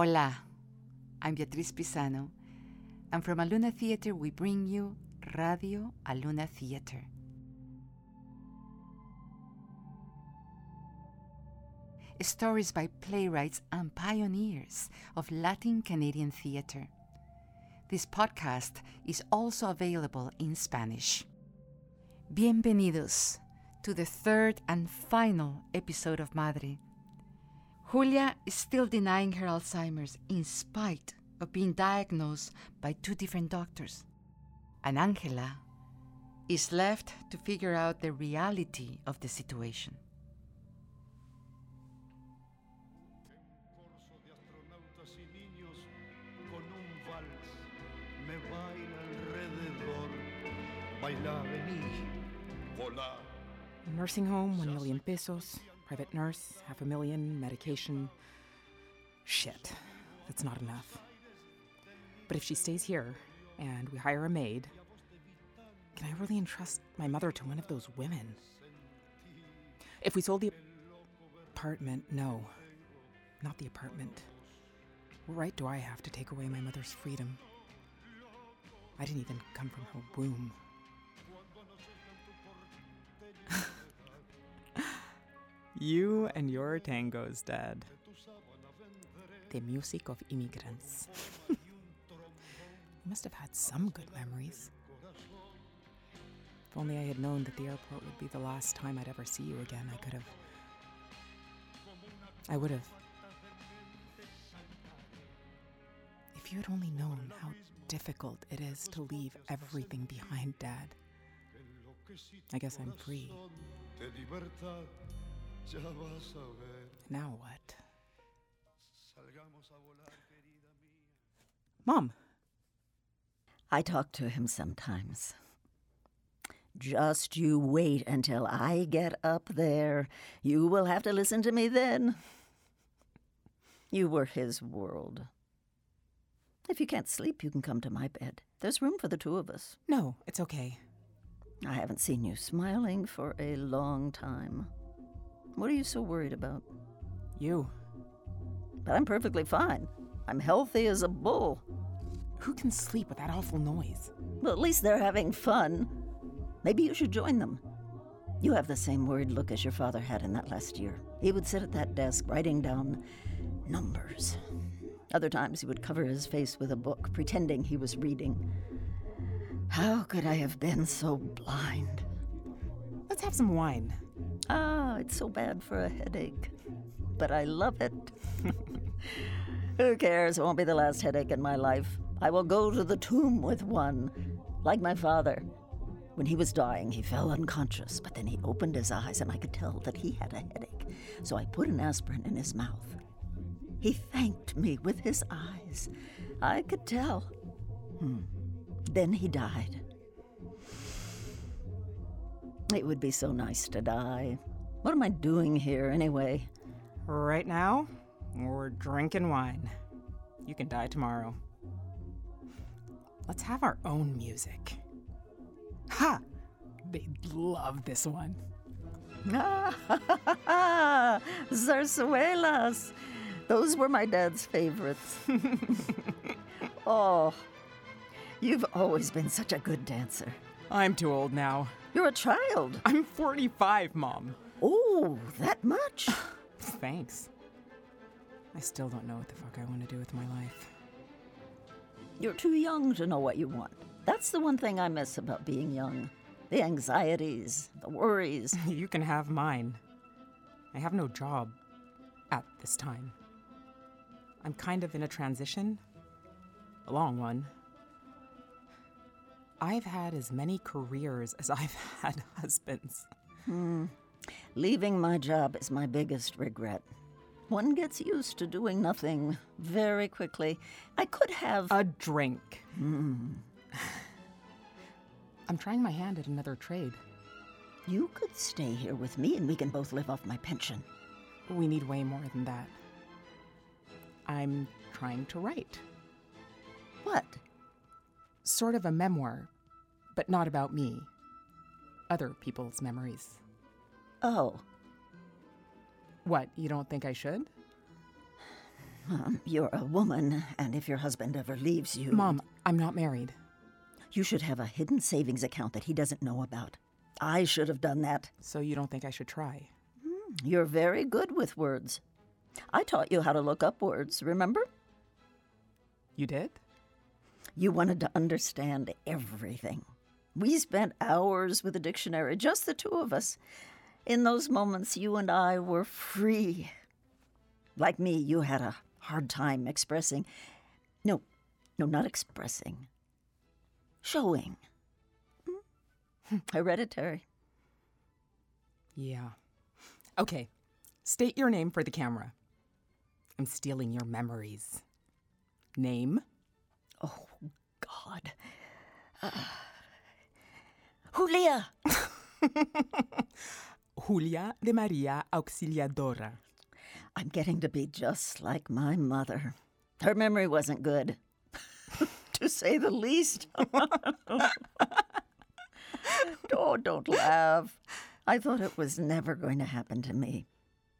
Hola, I'm Beatriz Pizano, and from Aluna Theater we bring you Radio Aluna Theater. Stories by playwrights and pioneers of Latin Canadian theater. This podcast is also available in Spanish. Bienvenidos to the third and final episode of Madre. Julia is still denying her Alzheimer's in spite of being diagnosed by two different doctors. And Angela is left to figure out the reality of the situation. Nursing home, one million pesos. Private nurse, half a million. Medication. Shit, that's not enough. But if she stays here and we hire a maid, can I really entrust my mother to one of those women? If we sold the apartment, no, not the apartment. What right do I have to take away my mother's freedom? I didn't even come from her womb. You and your tangos, Dad. The music of immigrants. you must have had some good memories. If only I had known that the airport would be the last time I'd ever see you again, I could have. I would have. If you had only known how difficult it is to leave everything behind, Dad. I guess I'm free. De libertad, ya vas a ver. Now what? Salgamos a volar, querida mía. Mom, I talk to him sometimes. Just you wait until I get up there. You will have to listen to me then. You were his world. If you can't sleep, you can come to my bed. There's room for the two of us. no, it's okay. I haven't seen you smiling for a long time. What are you so worried about? You. But I'm perfectly fine. I'm healthy as a bull. Who can sleep with that awful noise? Well, at least they're having fun. Maybe you should join them. You have the same worried look as your father had in that last year. He would sit at that desk writing down numbers. Other times he would cover his face with a book, pretending he was reading. How could I have been so blind? Let's have some wine. Ah, it's so bad for a headache. But I love it. Who cares? It won't be the last headache in my life. I will go to the tomb with one, like my father. When he was dying, he fell unconscious, but then he opened his eyes and I could tell that he had a headache. So I put an aspirin in his mouth. He thanked me with his eyes. I could tell. Hmm. Then he died. It would be so nice to die. What am I doing here anyway? Right now, we're drinking wine. You can die tomorrow. Let's have our own music. Ha! They'd love this one. Ah, zarzuelas. Those were my dad's favorites. oh, you've always been such a good dancer. I'm too old now. You're a child. I'm 45, Mom. Oh, that much? Thanks. I still don't know what the fuck I want to do with my life. You're too young to know what you want. That's the one thing I miss about being young the anxieties, the worries. you can have mine. I have no job at this time. I'm kind of in a transition, a long one. I've had as many careers as I've had husbands. Hmm. Leaving my job is my biggest regret. One gets used to doing nothing very quickly. I could have. A drink. Hmm. I'm trying my hand at another trade. you could stay here with me and we can both live off my pension. We need way more than that. I'm trying to write. What? Sort of a memoir, but not about me. Other people's memories. Oh, What, you don't think I should? Um, you're a woman, and if your husband ever leaves you. Mom, I'm not married. You should have a hidden savings account that he doesn't know about. I should have done that. So you don't think I should try? You're very good with words. I taught you how to look up words, remember? You did? You wanted to understand everything. We spent hours with a dictionary, just the two of us. In those moments, you and I were free. Like me, you had a hard time expressing. No, no, not expressing. Showing. Hmm. Hereditary. Yeah. Okay. State your name for the camera. I'm stealing your memories. Name? Oh, God. Uh, Julia. Julia de Maria Auxiliadora. I'm getting to be just like my mother. Her memory wasn't good, to say the least. oh, don't laugh. I thought it was never going to happen to me.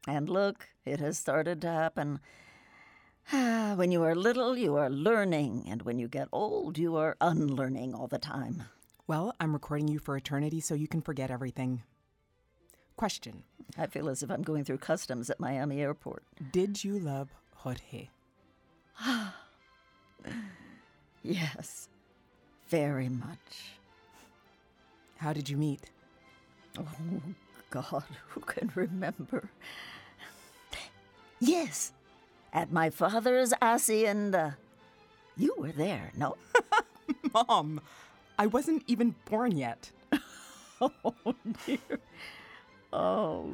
And look, it has started to happen. When you are little, you are learning, and when you get old, you are unlearning all the time. Well, I'm recording you for eternity so you can forget everything. Question I feel as if I'm going through customs at Miami Airport. Did you love Jorge? Ah, yes, very much. How did you meet? Oh, God, who can remember? Yes, at my father's hacienda. You were there, no? Mom, I wasn't even born yet. oh, dear. Oh.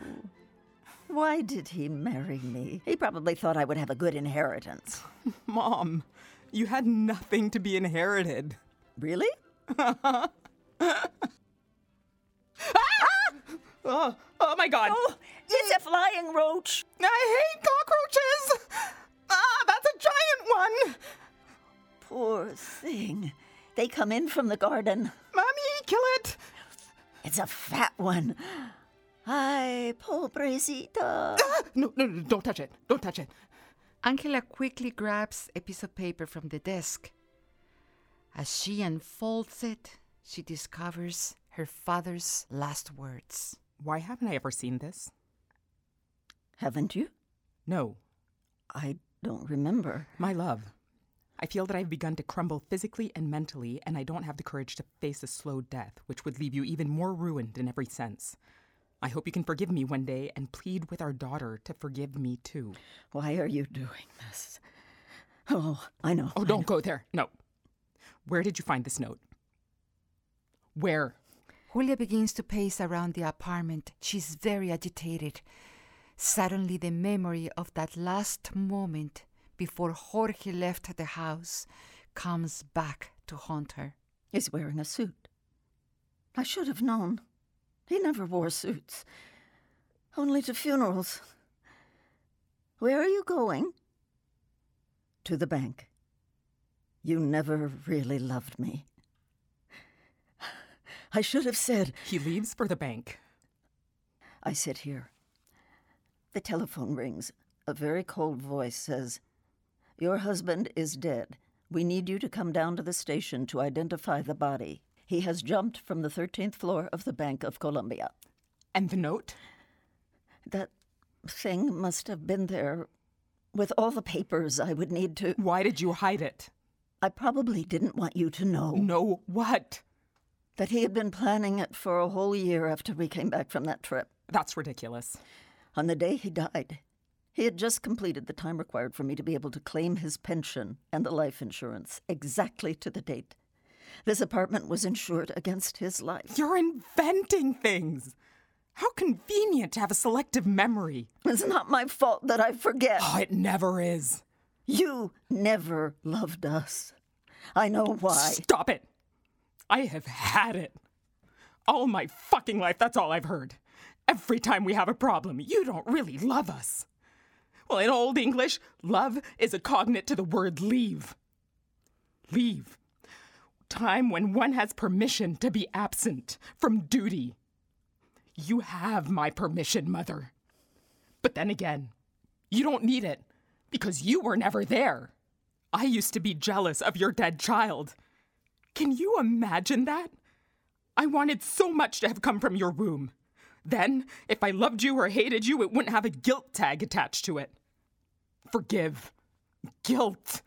Why did he marry me? He probably thought I would have a good inheritance. Mom, you had nothing to be inherited. Really? ah! oh, oh my god. Oh, it's a flying roach. I hate cockroaches. Ah, that's a giant one. Poor thing. They come in from the garden. Mommy, kill it. It's a fat one. Ay, pobrecita. Ah, no, no, no, don't touch it. Don't touch it. Angela quickly grabs a piece of paper from the desk. As she unfolds it, she discovers her father's last words. Why haven't I ever seen this? Haven't you? No. I don't remember. My love, I feel that I've begun to crumble physically and mentally, and I don't have the courage to face a slow death, which would leave you even more ruined in every sense. I hope you can forgive me one day and plead with our daughter to forgive me too. Why are you doing this? Oh, I know. Oh, don't know. go there. No. Where did you find this note? Where? Julia begins to pace around the apartment. She's very agitated. Suddenly, the memory of that last moment before Jorge left the house comes back to haunt her. He's wearing a suit. I should have known. He never wore suits, only to funerals. Where are you going? To the bank. You never really loved me. I should have said, He leaves for the bank. I sit here. The telephone rings. A very cold voice says, Your husband is dead. We need you to come down to the station to identify the body. He has jumped from the 13th floor of the Bank of Colombia. And the note? That thing must have been there with all the papers I would need to. Why did you hide it? I probably didn't want you to know Know what? that he had been planning it for a whole year after we came back from that trip. That's ridiculous. On the day he died, he had just completed the time required for me to be able to claim his pension and the life insurance exactly to the date. This apartment was insured against his life. You're inventing things. How convenient to have a selective memory. It's not my fault that I forget. Oh, it never is. You never loved us. I know why. Stop it. I have had it. All my fucking life, that's all I've heard. Every time we have a problem, you don't really love us. Well, in Old English, love is a cognate to the word leave. Leave. Time when one has permission to be absent from duty. You have my permission, Mother. But then again, you don't need it Because you were never there. I used to be jealous of your dead child. Can you imagine that? I wanted so much to have come from your womb. Then, if I loved you or hated you, it wouldn't have a guilt tag attached to it. Forgive. Guilt.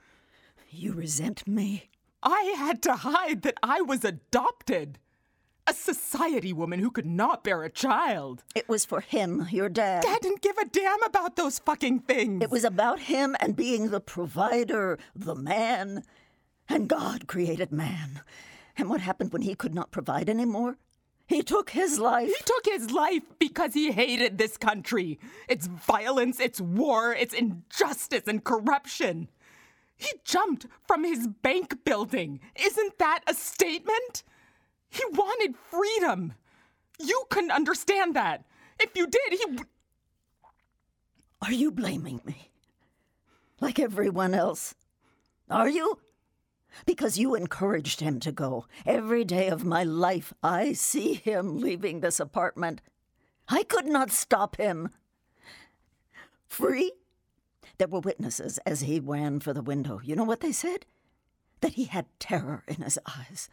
You resent me? I had to hide that I was adopted. A society woman who could not bear a child. It was for him, your dad. Dad didn't give a damn about those fucking things. It was about him and being the provider, the man. And God created man. And what happened when he could not provide anymore? He took his life. He took his life because he hated this country. Its violence, its war, its injustice and corruption. He jumped from his bank building. Isn't that a statement? He wanted freedom. You couldn't understand that. If you did, he. w- Are you blaming me? Like everyone else? Are you? Because you encouraged him to go. Every day of my life, I see him leaving this apartment. I could not stop him. Free? There were witnesses as he ran for the window. You know what they said? That he had terror in his eyes.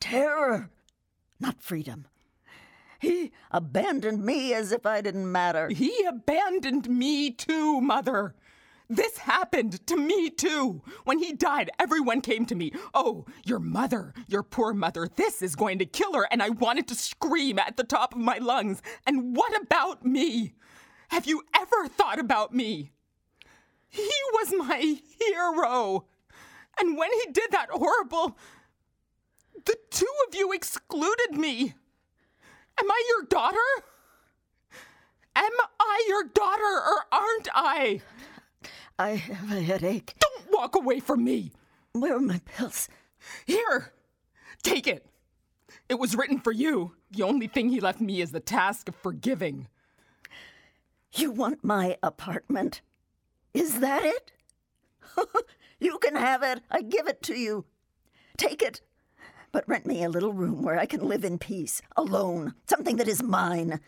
Terror, not freedom. He abandoned me as if I didn't matter. He abandoned me too, Mother. This happened to me too. When he died, everyone came to me. Oh, your mother, your poor mother, this is going to kill her. And I wanted to scream at the top of my lungs. And what about me? Have you ever thought about me? He was my hero. And when he did that horrible, the two of you excluded me. Am I your daughter? Am I your daughter or aren't I? I have a headache. Don't walk away from me. Where are my pills? Here, take it. It was written for you. The only thing he left me is the task of forgiving. You want my apartment? Is that it? you can have it. I give it to you. Take it. But rent me a little room where I can live in peace, alone, something that is mine.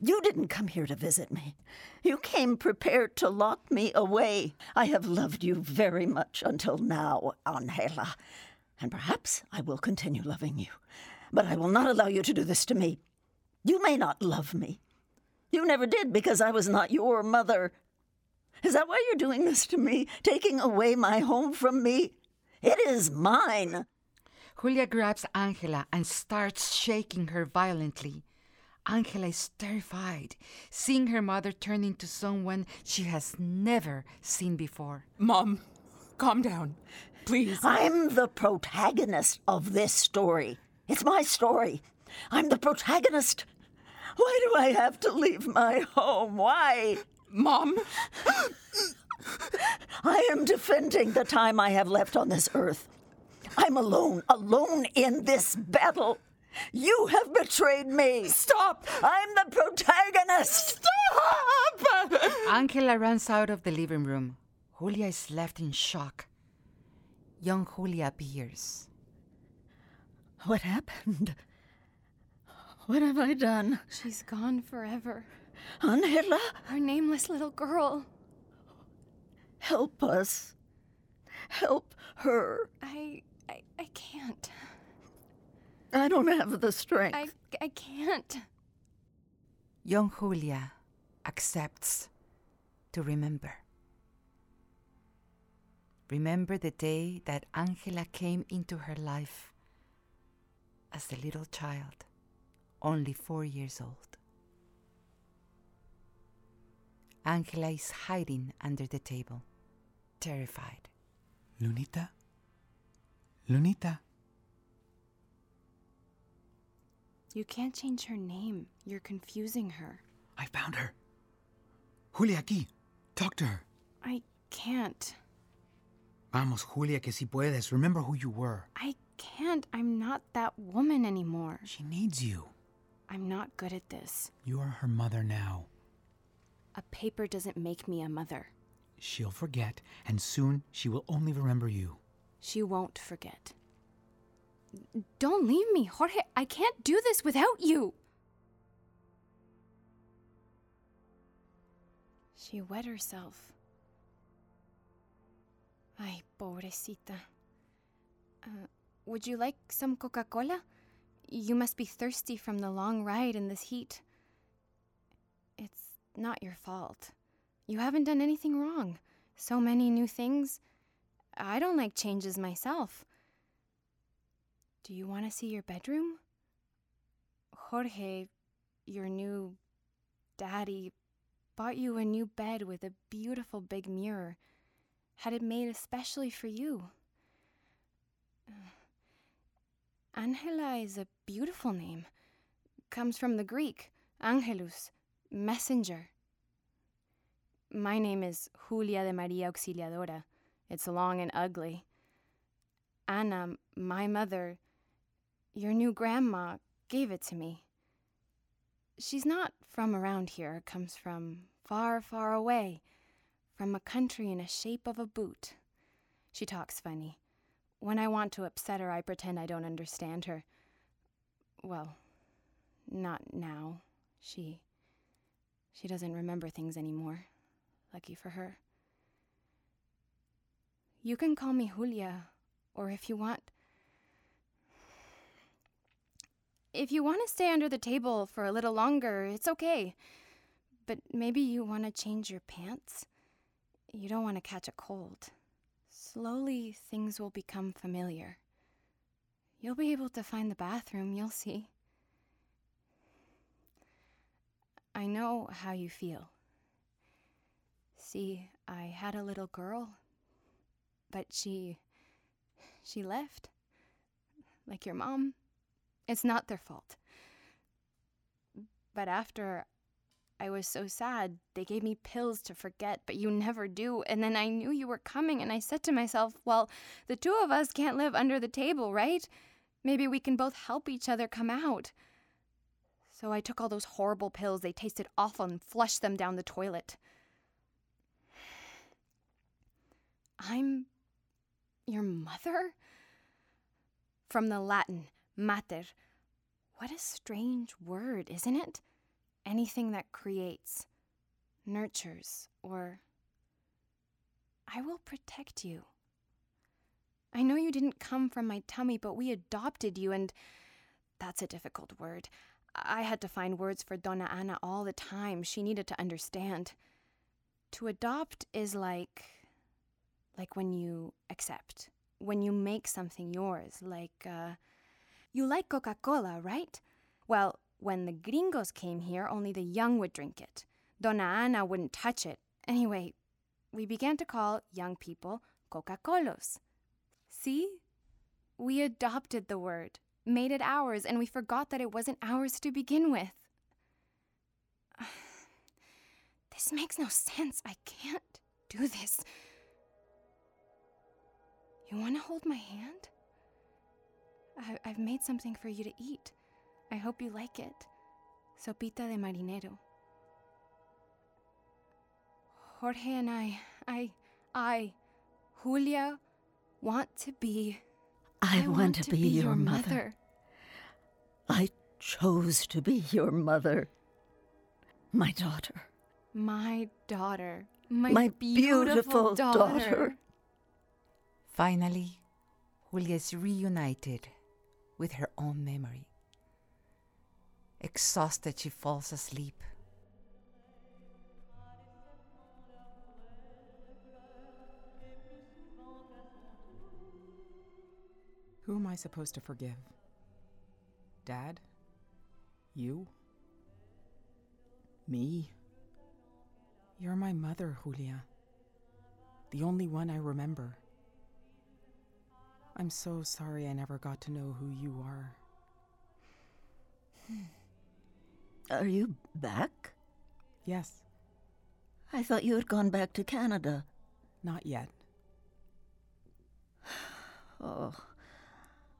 You didn't come here to visit me. You came prepared to lock me away. I have loved you very much until now, Angela. And perhaps I will continue loving you. But I will not allow you to do this to me. You may not love me. You never did because I was not your mother. Is that why you're doing this to me? Taking away my home from me? It is mine. Julia grabs Angela and starts shaking her violently. Angela is terrified, seeing her mother turn into someone she has never seen before. Mom, calm down. Please. I'm the protagonist of this story. It's my story. I'm the protagonist. Why do I have to leave my home? Why? Mom, I am defending the time I have left on this earth. I'm alone, alone in this battle. You have betrayed me. stop! I'm the protagonist. Stop! Angela runs out of the living room. Julia is left in shock. Young Julia appears. What happened? What have I done? She's gone forever. Angela, Our nameless little girl. help us. Help her. I. I, I can't. I don't have the strength. I. I can't. Young Julia accepts to remember. Remember the day that Angela came into her life as a little child, only four years old. Angela is hiding under the table, terrified. Lunita? Lunita? You can't change her name. You're confusing her. I found her. Julia, aquí. Talk to her. I can't. Vamos, Julia, que si puedes. Remember who you were. I can't. I'm not that woman anymore. She needs you. I'm not good at this. You are her mother now. A paper doesn't make me a mother. She'll forget, and soon she will only remember you. She won't forget. Don't leave me, Jorge. I can't do this without you. She wet herself. Ay, pobrecita. Uh, would you like some Coca Cola? You must be thirsty from the long ride in this heat. It's not your fault. You haven't done anything wrong. So many new things. I don't like changes myself. Do you want to see your bedroom? Jorge, your new daddy, bought you a new bed with a beautiful big mirror. Had it made especially for you. Angela is a beautiful name. Comes from the Greek, angelus, messenger. My name is Julia de Maria Auxiliadora. It's long and ugly. Anna, my mother, your new grandma, gave it to me. She's not from around here, comes from far, far away, from a country in the shape of a boot. She talks funny. When I want to upset her, I pretend I don't understand her. Well, not now. She. She doesn't remember things anymore. Lucky for her. You can call me Julia, or if you want. If you want to stay under the table for a little longer, it's okay. But maybe you want to change your pants? You don't want to catch a cold. Slowly, things will become familiar. You'll be able to find the bathroom, you'll see. I know how you feel. See, I had a little girl, but she. she left. Like your mom. It's not their fault. But after I was so sad, they gave me pills to forget, but you never do. And then I knew you were coming, and I said to myself, well, the two of us can't live under the table, right? Maybe we can both help each other come out. So I took all those horrible pills. They tasted awful and flushed them down the toilet. I'm your mother? From the Latin, mater. What a strange word, isn't it? Anything that creates, nurtures, or. I will protect you. I know you didn't come from my tummy, but we adopted you, and that's a difficult word. I had to find words for Donna Ana all the time. She needed to understand. To adopt is like like when you accept, when you make something yours, like, uh, you like Coca Cola, right? Well, when the gringos came here, only the young would drink it. Donna Ana wouldn't touch it. Anyway, we began to call young people Coca Colos. See? We adopted the word, made it ours, and we forgot that it wasn't ours to begin with. This makes no sense. I can't do this. You want to hold my hand? I- I've made something for you to eat. I hope you like it. Sopita de marinero. Jorge and I, I, I, Julia, want to be. I, want, to, be, your mother. I chose to be your mother. My daughter. My daughter. My, My beautiful, beautiful daughter. Finally, Julia is reunited with her own memory. Exhausted, she falls asleep. Who am I supposed to forgive? Dad? You? Me? You're my mother, Julia. The only one I remember. I'm so sorry I never got to know who you are. Are you back? Yes, I thought you had gone back to Canada. not yet. Oh,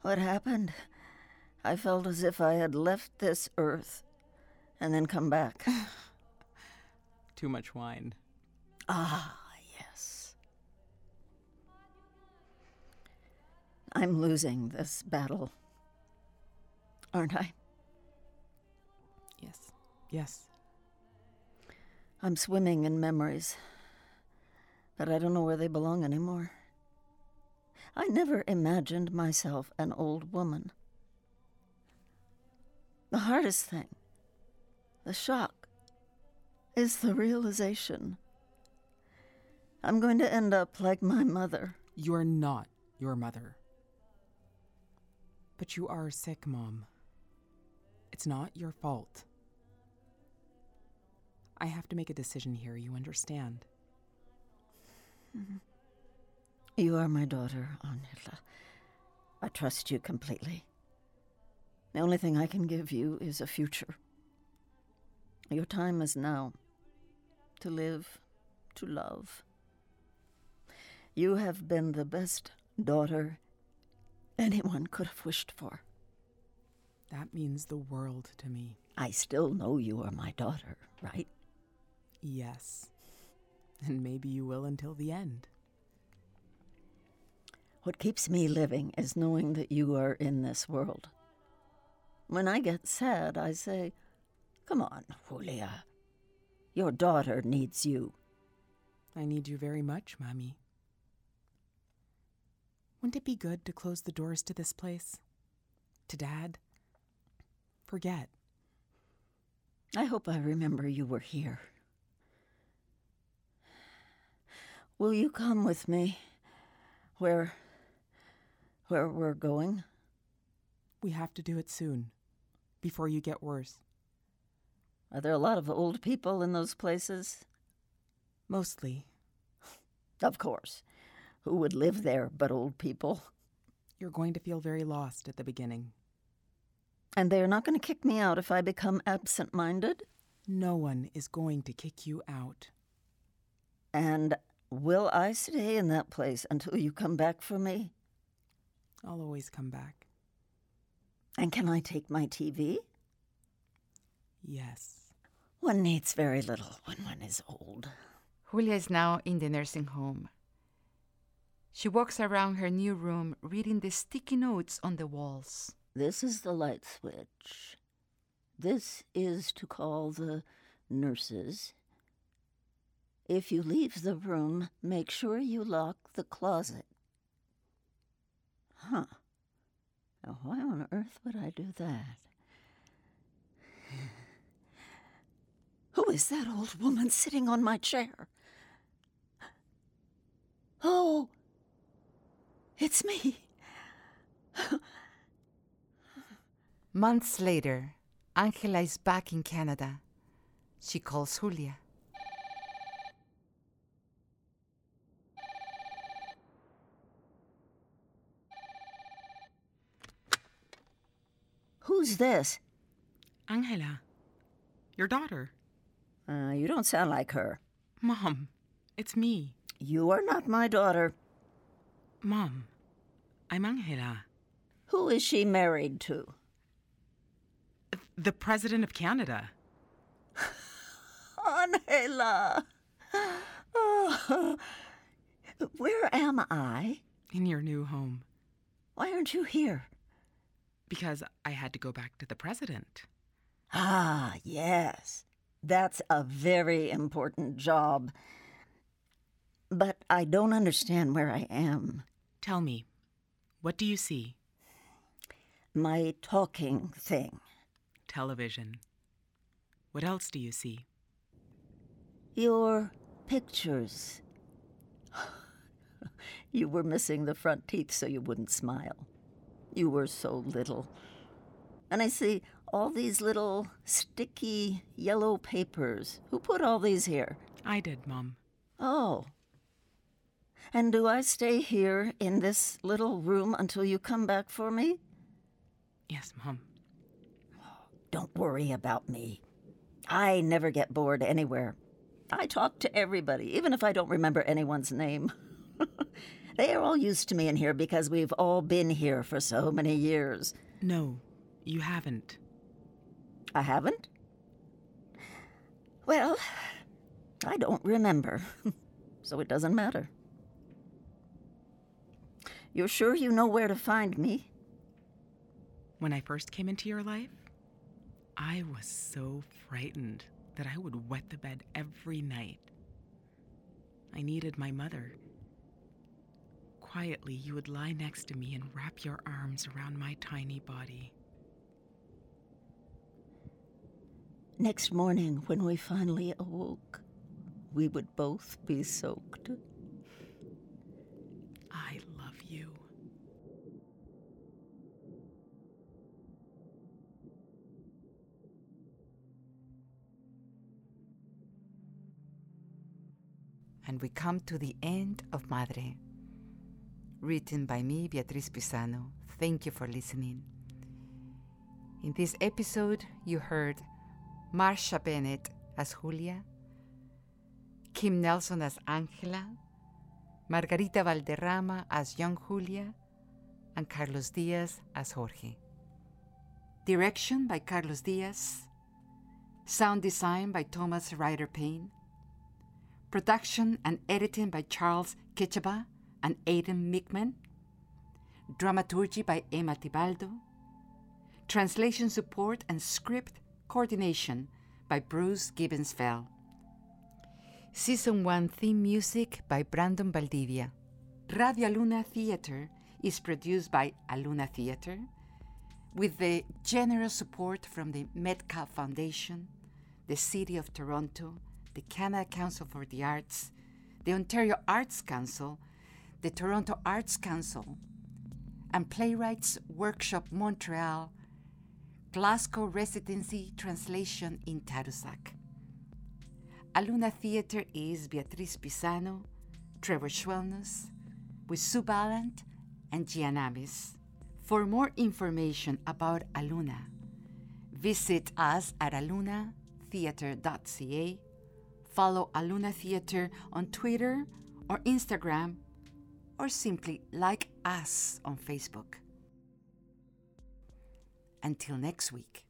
what happened? I felt as if I had left this earth and then come back. Too much wine. ah, yes. I'm losing this battle. Aren't I? Yes. Yes. I'm swimming in memories, but I don't know where they belong anymore. I never imagined myself an old woman. The hardest thing, the shock, is the realization I'm going to end up like my mother. You are not your mother. But you are sick, Mom. It's not your fault. I have to make a decision here, you understand? Mm-hmm. You are my daughter, Angela. I trust you completely. The only thing I can give you is a future. Your time is now to live, to love. You have been the best daughter anyone could have wished for. That means the world to me. I still know you are my daughter, right? Yes. And maybe you will until the end. What keeps me living is knowing that you are in this world. When I get sad, I say, Come on, Julia. Your daughter needs you. I need you very much, Mommy. Wouldn't it be good to close the doors to this place? To Dad? Forget. I hope I remember you were here. Will you come with me where where we're going? We have to do it soon, before you get worse. Are there a lot of old people in those places? Mostly. Of course. Who would live there but old people? You're going to feel very lost at the beginning. And they're not going to kick me out if I become absent minded? No one is going to kick you out. And will I stay in that place until you come back for me? I'll always come back. And can I take my TV? Yes. One needs very little when one is old. Julia is now in the nursing home. She walks around her new room reading the sticky notes on the walls. This is the light switch. This is to call the nurses. If you leave the room, make sure you lock the closet. Huh. Now, why on earth would I do that? Who is that old woman sitting on my chair? Oh, it's me. Months later, Angela is back in Canada. She calls Julia. Who's this? Angela, your daughter. Uh, you don't sound like her. Mom, it's me. You are not my daughter. Mom, I'm Angela, Who is she married to? the President of Canada. Angela. Oh. Where am I? In your new home. Why aren't you here? Because I had to go back to the President. Ah, yes. That's a very important job. But I don't understand where I am. Tell me, what do you see? My talking thing. Television. What else do you see? Your pictures. you were missing the front teeth so you wouldn't smile. You were so little. And I see all these little sticky yellow papers. Who put all these here? I did, Mom. Oh. And do I stay here in this little room until you come back for me? Yes, Mom. Don't worry about me. I never get bored anywhere. I talk to everybody, even if I don't remember anyone's name. they are all used to me in here because we've all been here for so many years. No, you haven't. I haven't? Well, I don't remember, so it doesn't matter. You're sure you know where to find me? When I first came into your life, I was so frightened that I would wet the bed every night. I needed my mother. quietly you would lie next to me and wrap your arms around my tiny body. Next morning, when we finally awoke, we would both be soaked. I And we come to the end of Madre. Written by me, Beatriz Pizano. Thank you for listening. In this episode, you heard Marsha Bennett as Julia, Kim Nelson as Angela, Margarita Valderrama as young Julia, and Carlos Diaz as Jorge. Direction by Carlos Diaz. Sound design by Thomas Ryder Payne. Production and editing by Charles Kitchaba and Aidan Mickman. Dramaturgy by Emma Tibaldo. Translation support and script coordination by Bruce Gibbons Fell. Season 1 theme music by Brandon Valdivia. Radio Aluna Theatre is produced by Aluna Theatre with the generous support from the Metcalf Foundation, the City of Toronto, the Canada Council for the Arts, the Ontario Arts Council, the Toronto Arts Council, and Playwrights Workshop Montreal, Glassco Residency Translation in Tadoussac. Aluna Theatre is Beatriz Pizano, Trevor Schwellnus, with Sue Ballant and Gianamis. For more information about Aluna, visit us at alunatheatre.ca, follow Aluna Theatre on Twitter or Instagram, or simply like us on Facebook. Until next week.